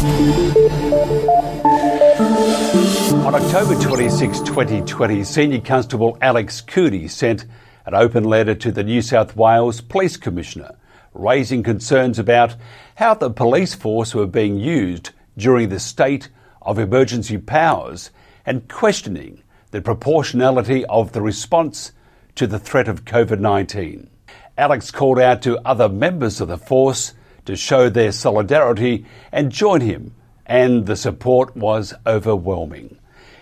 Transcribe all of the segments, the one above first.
On October 26, 2020, Senior Constable Alex Cooney sent an open letter to the New South Wales Police Commissioner, raising concerns about how the police force were being used during the state of emergency powers and questioning the proportionality of the response to the threat of COVID 19. Alex called out to other members of the force to show their solidarity and join him, and the support was overwhelming.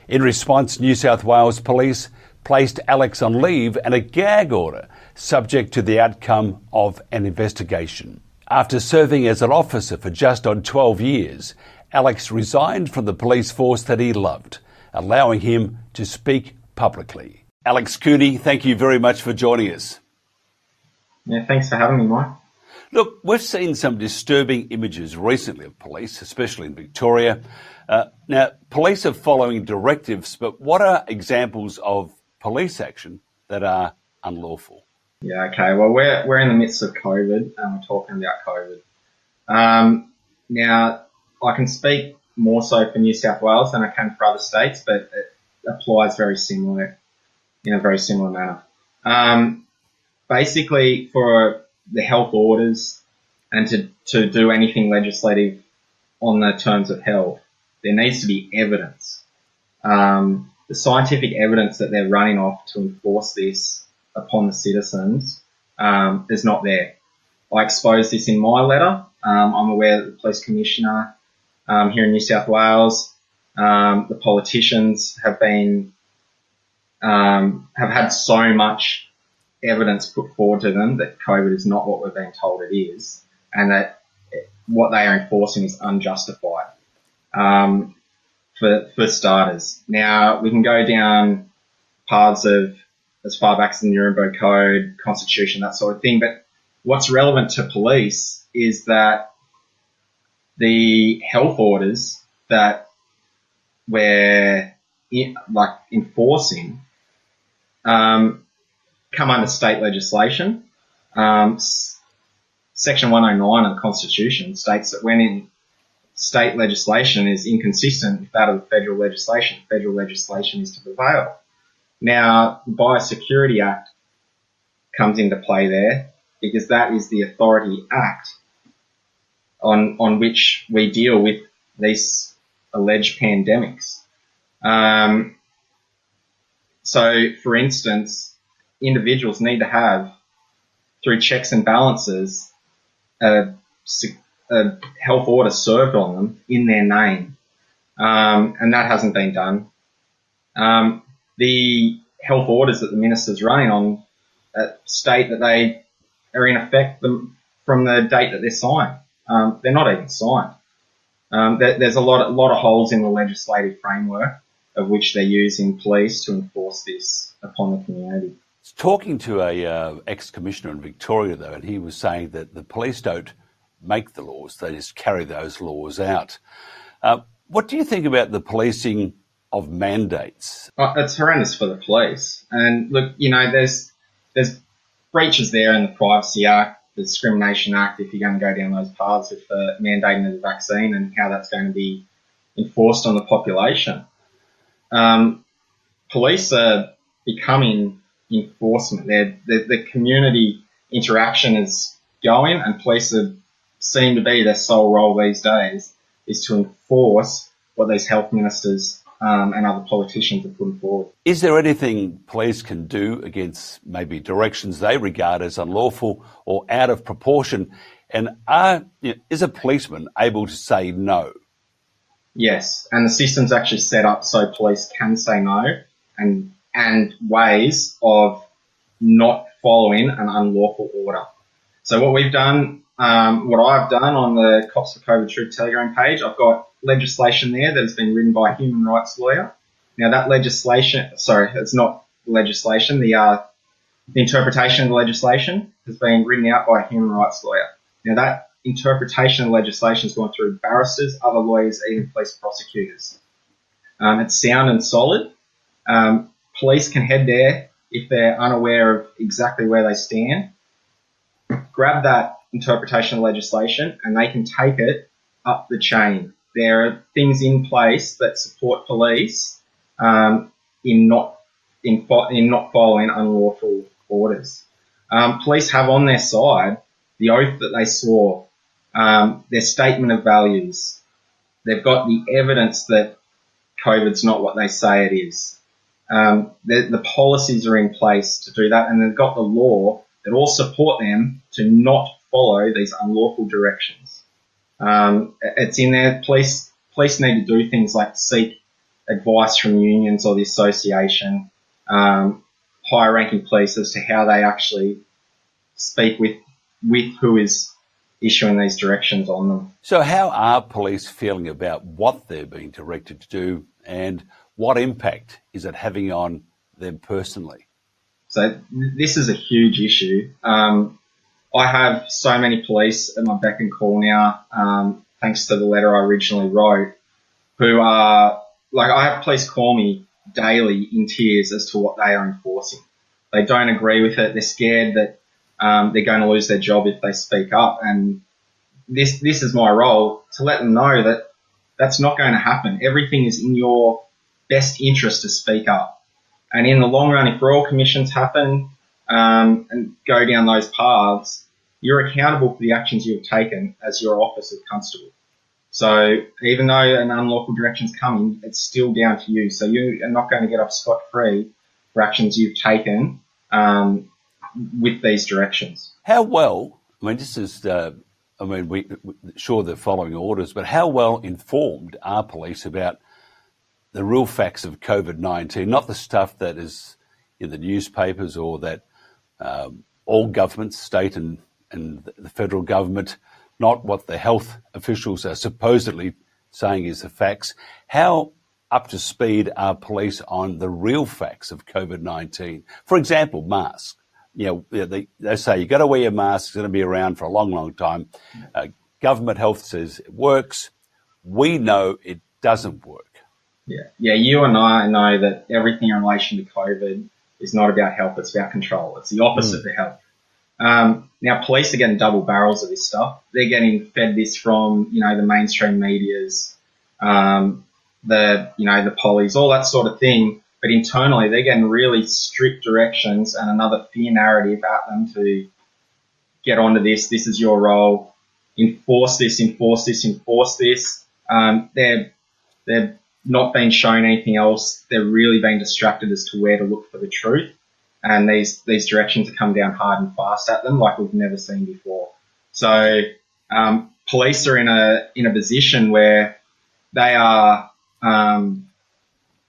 In response, New South Wales Police placed Alex on leave and a gag order subject to the outcome of an investigation. After serving as an officer for just on 12 years, Alex resigned from the police force that he loved, allowing him to speak publicly. Alex Cooney, thank you very much for joining us. Yeah, thanks for having me, Mike. Look, we've seen some disturbing images recently of police, especially in Victoria. Uh, now, police are following directives, but what are examples of police action that are unlawful? Yeah, okay. Well, we're, we're in the midst of COVID and we're talking about COVID. Um, now, I can speak more so for New South Wales than I can for other states, but it applies very similar in a very similar manner. Um, basically, for the health orders and to, to do anything legislative on the terms of health, there needs to be evidence. Um, the scientific evidence that they're running off to enforce this upon the citizens um, is not there. I exposed this in my letter. Um, I'm aware that the police commissioner um, here in New South Wales, um, the politicians have been um, have had so much evidence put forward to them that COVID is not what we're being told it is, and that what they are enforcing is unjustified. Um, for for starters, now we can go down paths of as far back as the Nuremberg Code, Constitution, that sort of thing. But what's relevant to police is that the health orders that we're in, like enforcing um, come under state legislation. Um, Section 109 of the Constitution states that when in state legislation is inconsistent with that of the federal legislation, federal legislation is to prevail. Now, the Biosecurity Act comes into play there because that is the authority act on, on which we deal with these alleged pandemics. Um, so, for instance, individuals need to have, through checks and balances, a, a health order served on them in their name, um, and that hasn't been done. Um, the health orders that the minister's running on uh, state that they are in effect from the date that they're signed. Um, they're not even signed. Um, there, there's a lot, a lot of holes in the legislative framework of which they're using police to enforce this upon the community. Talking to a uh, ex-commissioner in Victoria, though, and he was saying that the police don't make the laws; they just carry those laws out. Uh, what do you think about the policing of mandates? Oh, it's horrendous for the police. And look, you know, there's there's breaches there in the Privacy Act, the Discrimination Act, if you're going to go down those paths with the mandating of the vaccine and how that's going to be enforced on the population. Um, police are becoming enforcement. They're, the, the community interaction is going, and police are, seem to be their sole role these days is to enforce what these health ministers um, and other politicians are putting forward. Is there anything police can do against maybe directions they regard as unlawful or out of proportion? And are, you know, is a policeman able to say no? Yes, and the system's actually set up so police can say no, and and ways of not following an unlawful order. So what we've done, um, what I've done on the Cops for COVID Truth Telegram page, I've got legislation there that has been written by a human rights lawyer. Now that legislation, sorry, it's not legislation. The, uh, interpretation of the legislation has been written out by a human rights lawyer. Now that interpretation of legislation has gone through barristers, other lawyers, even police prosecutors. Um, it's sound and solid. Um, police can head there if they're unaware of exactly where they stand. Grab that interpretation of legislation and they can take it up the chain there are things in place that support police um, in not in, in not following unlawful orders. Um, police have on their side the oath that they swore, um, their statement of values. They've got the evidence that COVID's not what they say it is. Um, the, the policies are in place to do that, and they've got the law that all support them to not follow these unlawful directions. Um, it's in there. Police police need to do things like seek advice from unions or the association, um, higher ranking police as to how they actually speak with with who is issuing these directions on them. So, how are police feeling about what they're being directed to do, and what impact is it having on them personally? So, this is a huge issue. Um, I have so many police at my beck and call now, um, thanks to the letter I originally wrote, who are like I have police call me daily in tears as to what they are enforcing. They don't agree with it. They're scared that um, they're going to lose their job if they speak up. And this this is my role to let them know that that's not going to happen. Everything is in your best interest to speak up. And in the long run, if royal commissions happen um, and go down those paths, you're accountable for the actions you have taken as your office of constable. So even though an unlawful direction is coming, it's still down to you. So you are not going to get off scot free for actions you've taken um, with these directions. How well? I mean, this is. Uh, I mean, we, we sure they're following orders, but how well informed are police about the real facts of COVID nineteen? Not the stuff that is in the newspapers or that um, all governments, state and and the federal government not what the health officials are supposedly saying is the facts. How up to speed are police on the real facts of COVID 19? For example, masks. You know, they, they say you've got to wear your mask, it's going to be around for a long, long time. Uh, government health says it works. We know it doesn't work. Yeah, yeah. You and I know that everything in relation to COVID is not about health; it's about control. It's the opposite mm. of health. Um, now, police are getting double barrels of this stuff. They're getting fed this from, you know, the mainstream medias, um, the, you know, the pollies, all that sort of thing. But internally, they're getting really strict directions and another fear narrative at them to get onto this. This is your role. Enforce this, enforce this, enforce this. Um, they're, they're not being shown anything else. They're really being distracted as to where to look for the truth and these these directions come down hard and fast at them like we've never seen before. So um, police are in a in a position where they are um,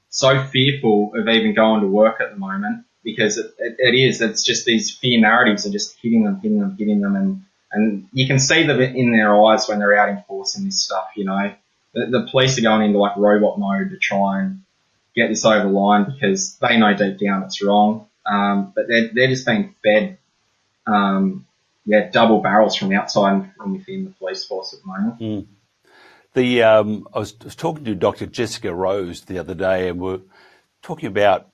so fearful of even going to work at the moment because it, it, it is it's just these fear narratives are just hitting them, hitting them, hitting them, and and you can see them in their eyes when they're out enforcing this stuff. You know, the, the police are going into like robot mode to try and get this over line because they know deep down it's wrong. Um, but they're, they're just being fed, um, yeah, double barrels from outside and from within the police force at the moment. Mm. The, um, I, was, I, was, talking to Dr. Jessica Rose the other day and we're talking about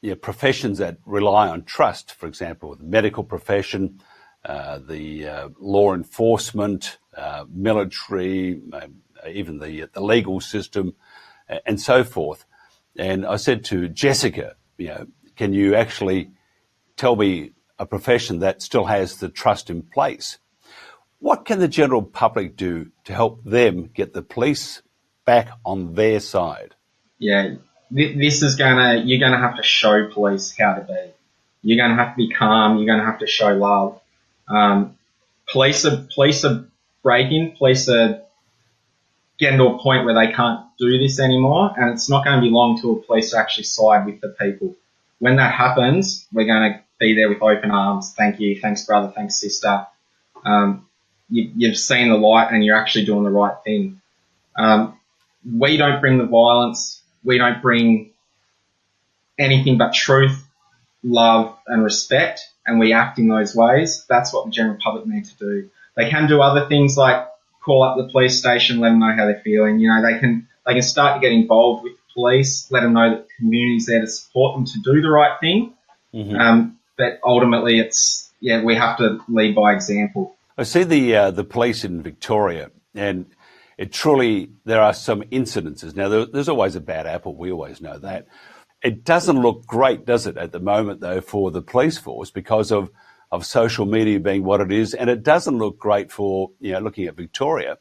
you know, professions that rely on trust, for example, the medical profession, uh, the uh, law enforcement, uh, military, uh, even the, the legal system, and so forth. And I said to Jessica, you know, can you actually tell me a profession that still has the trust in place? What can the general public do to help them get the police back on their side? Yeah, this is gonna, you're gonna have to show police how to be. You're gonna have to be calm. You're gonna have to show love. Um, police are, police are breaking. Police are getting to a point where they can't do this anymore, and it's not going to be long till police actually side with the people when that happens, we're going to be there with open arms. Thank you. Thanks, brother. Thanks, sister. Um, you, have seen the light and you're actually doing the right thing. Um, we don't bring the violence. We don't bring anything but truth, love, and respect, and we act in those ways. That's what the general public need to do. They can do other things like call up the police station, let them know how they're feeling. You know, they can they can start to get involved with the police, let them know that the community's there to support them to do the right thing. Mm-hmm. Um, but ultimately, it's yeah, we have to lead by example. I see the uh, the police in Victoria, and it truly, there are some incidences. Now, there, there's always a bad apple. We always know that. It doesn't look great, does it, at the moment, though, for the police force because of, of social media being what it is. And it doesn't look great for, you know, looking at Victoria.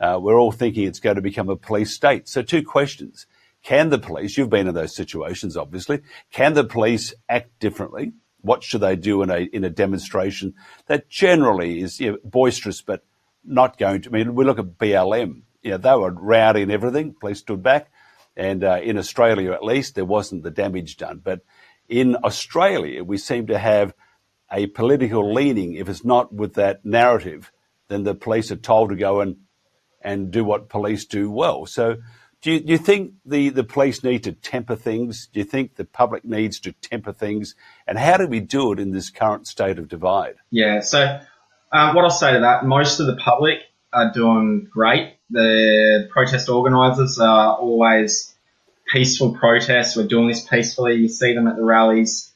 Uh, we're all thinking it's going to become a police state. So, two questions. Can the police, you've been in those situations, obviously, can the police act differently? What should they do in a, in a demonstration that generally is you know, boisterous but not going to. I mean, we look at BLM. You know, they were rowdy and everything. Police stood back, and uh, in Australia at least, there wasn't the damage done. But in Australia, we seem to have a political leaning. If it's not with that narrative, then the police are told to go and and do what police do well. So. Do you, do you think the, the police need to temper things? Do you think the public needs to temper things? And how do we do it in this current state of divide? Yeah, so um, what I'll say to that, most of the public are doing great. The protest organisers are always peaceful protests. We're doing this peacefully. You see them at the rallies.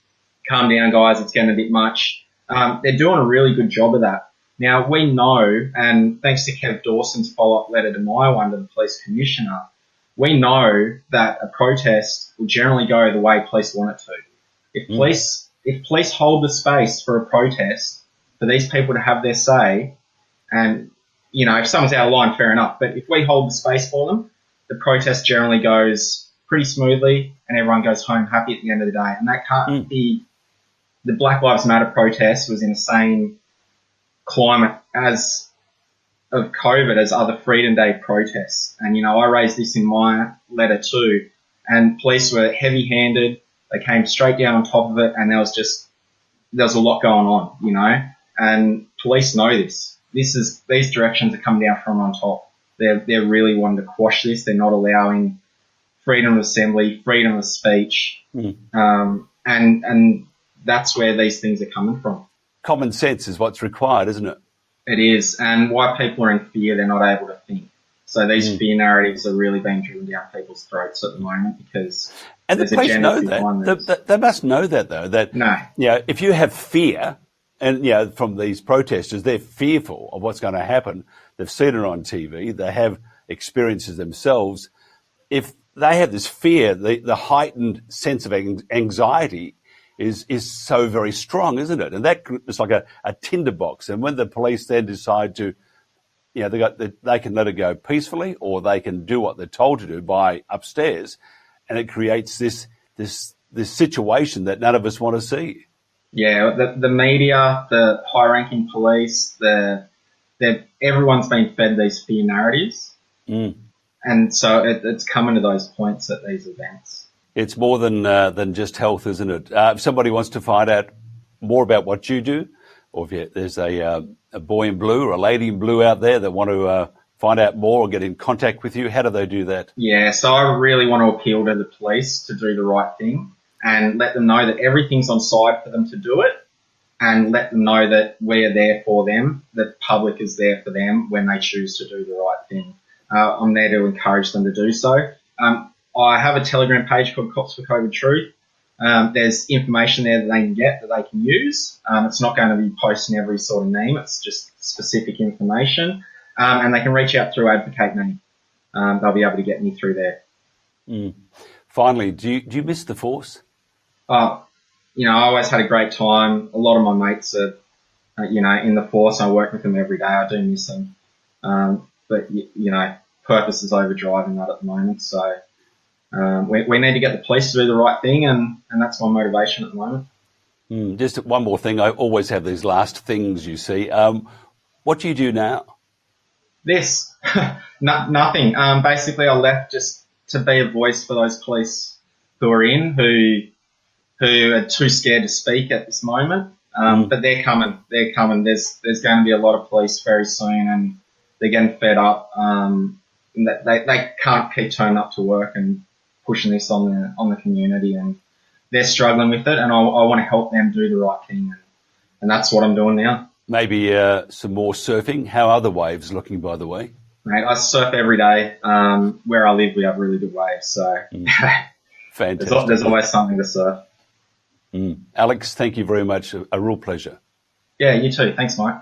Calm down, guys. It's getting a bit much. Um, they're doing a really good job of that. Now we know, and thanks to Kev Dawson's follow-up letter to my one to the police commissioner, we know that a protest will generally go the way police want it to. If mm. police, if police hold the space for a protest, for these people to have their say. And, you know, if someone's out of line, fair enough. But if we hold the space for them, the protest generally goes pretty smoothly and everyone goes home happy at the end of the day. And that can't mm. be, the Black Lives Matter protest was in the same climate as of COVID as other Freedom Day protests. And, you know, I raised this in my letter too. And police were heavy handed. They came straight down on top of it and there was just, there was a lot going on, you know and police know this. This is these directions are coming down from on top. They're they're really wanting to quash this. They're not allowing freedom of assembly, freedom of speech, mm. um, and and that's where these things are coming from. Common sense is what's required, isn't it? It is, and why people are in fear, they're not able to think. So these mm. fear narratives are really being driven down people's throats at the moment because and the police know that. They, they, must know that though. That no, you know, if you have fear, and you know, from these protesters, they're fearful of what's going to happen. They've seen it on TV. They have experiences themselves. If they have this fear, the, the heightened sense of anxiety is is so very strong, isn't it? And that it's like a, a tinderbox. And when the police then decide to, you know, they got the, they can let it go peacefully, or they can do what they're told to do by upstairs, and it creates this this this situation that none of us want to see yeah, the, the media, the high ranking police, the, the, everyone's been fed these fear narratives. Mm. And so it, it's coming to those points at these events. It's more than, uh, than just health, isn't it? Uh, if somebody wants to find out more about what you do, or if you, there's a, uh, a boy in blue or a lady in blue out there that want to uh, find out more or get in contact with you, how do they do that? Yeah, so I really want to appeal to the police to do the right thing and let them know that everything's on side for them to do it and let them know that we are there for them, that public is there for them when they choose to do the right thing. Uh, I'm there to encourage them to do so. Um, I have a Telegram page called Cops for COVID Truth. Um, there's information there that they can get that they can use. Um, it's not going to be posting every sort of name. It's just specific information. Um, and they can reach out through Advocate Me. Um, they'll be able to get me through there. Mm. Finally, do you, do you miss the force? uh, you know, I always had a great time. A lot of my mates are, uh, you know, in the force. I work with them every day. I do miss them. Um, but you, you, know, purpose is overdriving that at the moment. So, um, we, we need to get the police to do the right thing and, and that's my motivation at the moment. Mm, just one more thing. I always have these last things you see. Um, what do you do now? This, no, nothing. Um, basically I left just to be a voice for those police who are in, who who are too scared to speak at this moment. Um, mm. But they're coming. They're coming. There's there's going to be a lot of police very soon, and they're getting fed up. Um, they they can't keep turning up to work and pushing this on the on the community, and they're struggling with it. And I, I want to help them do the right thing, and, and that's what I'm doing now. Maybe uh, some more surfing. How are the waves looking, by the way? Mate, I surf every day. Um, where I live, we have really good waves, so mm. Fantastic. there's, there's always something to surf. Mm. Alex, thank you very much. A, a real pleasure. Yeah, you too. Thanks, Mike.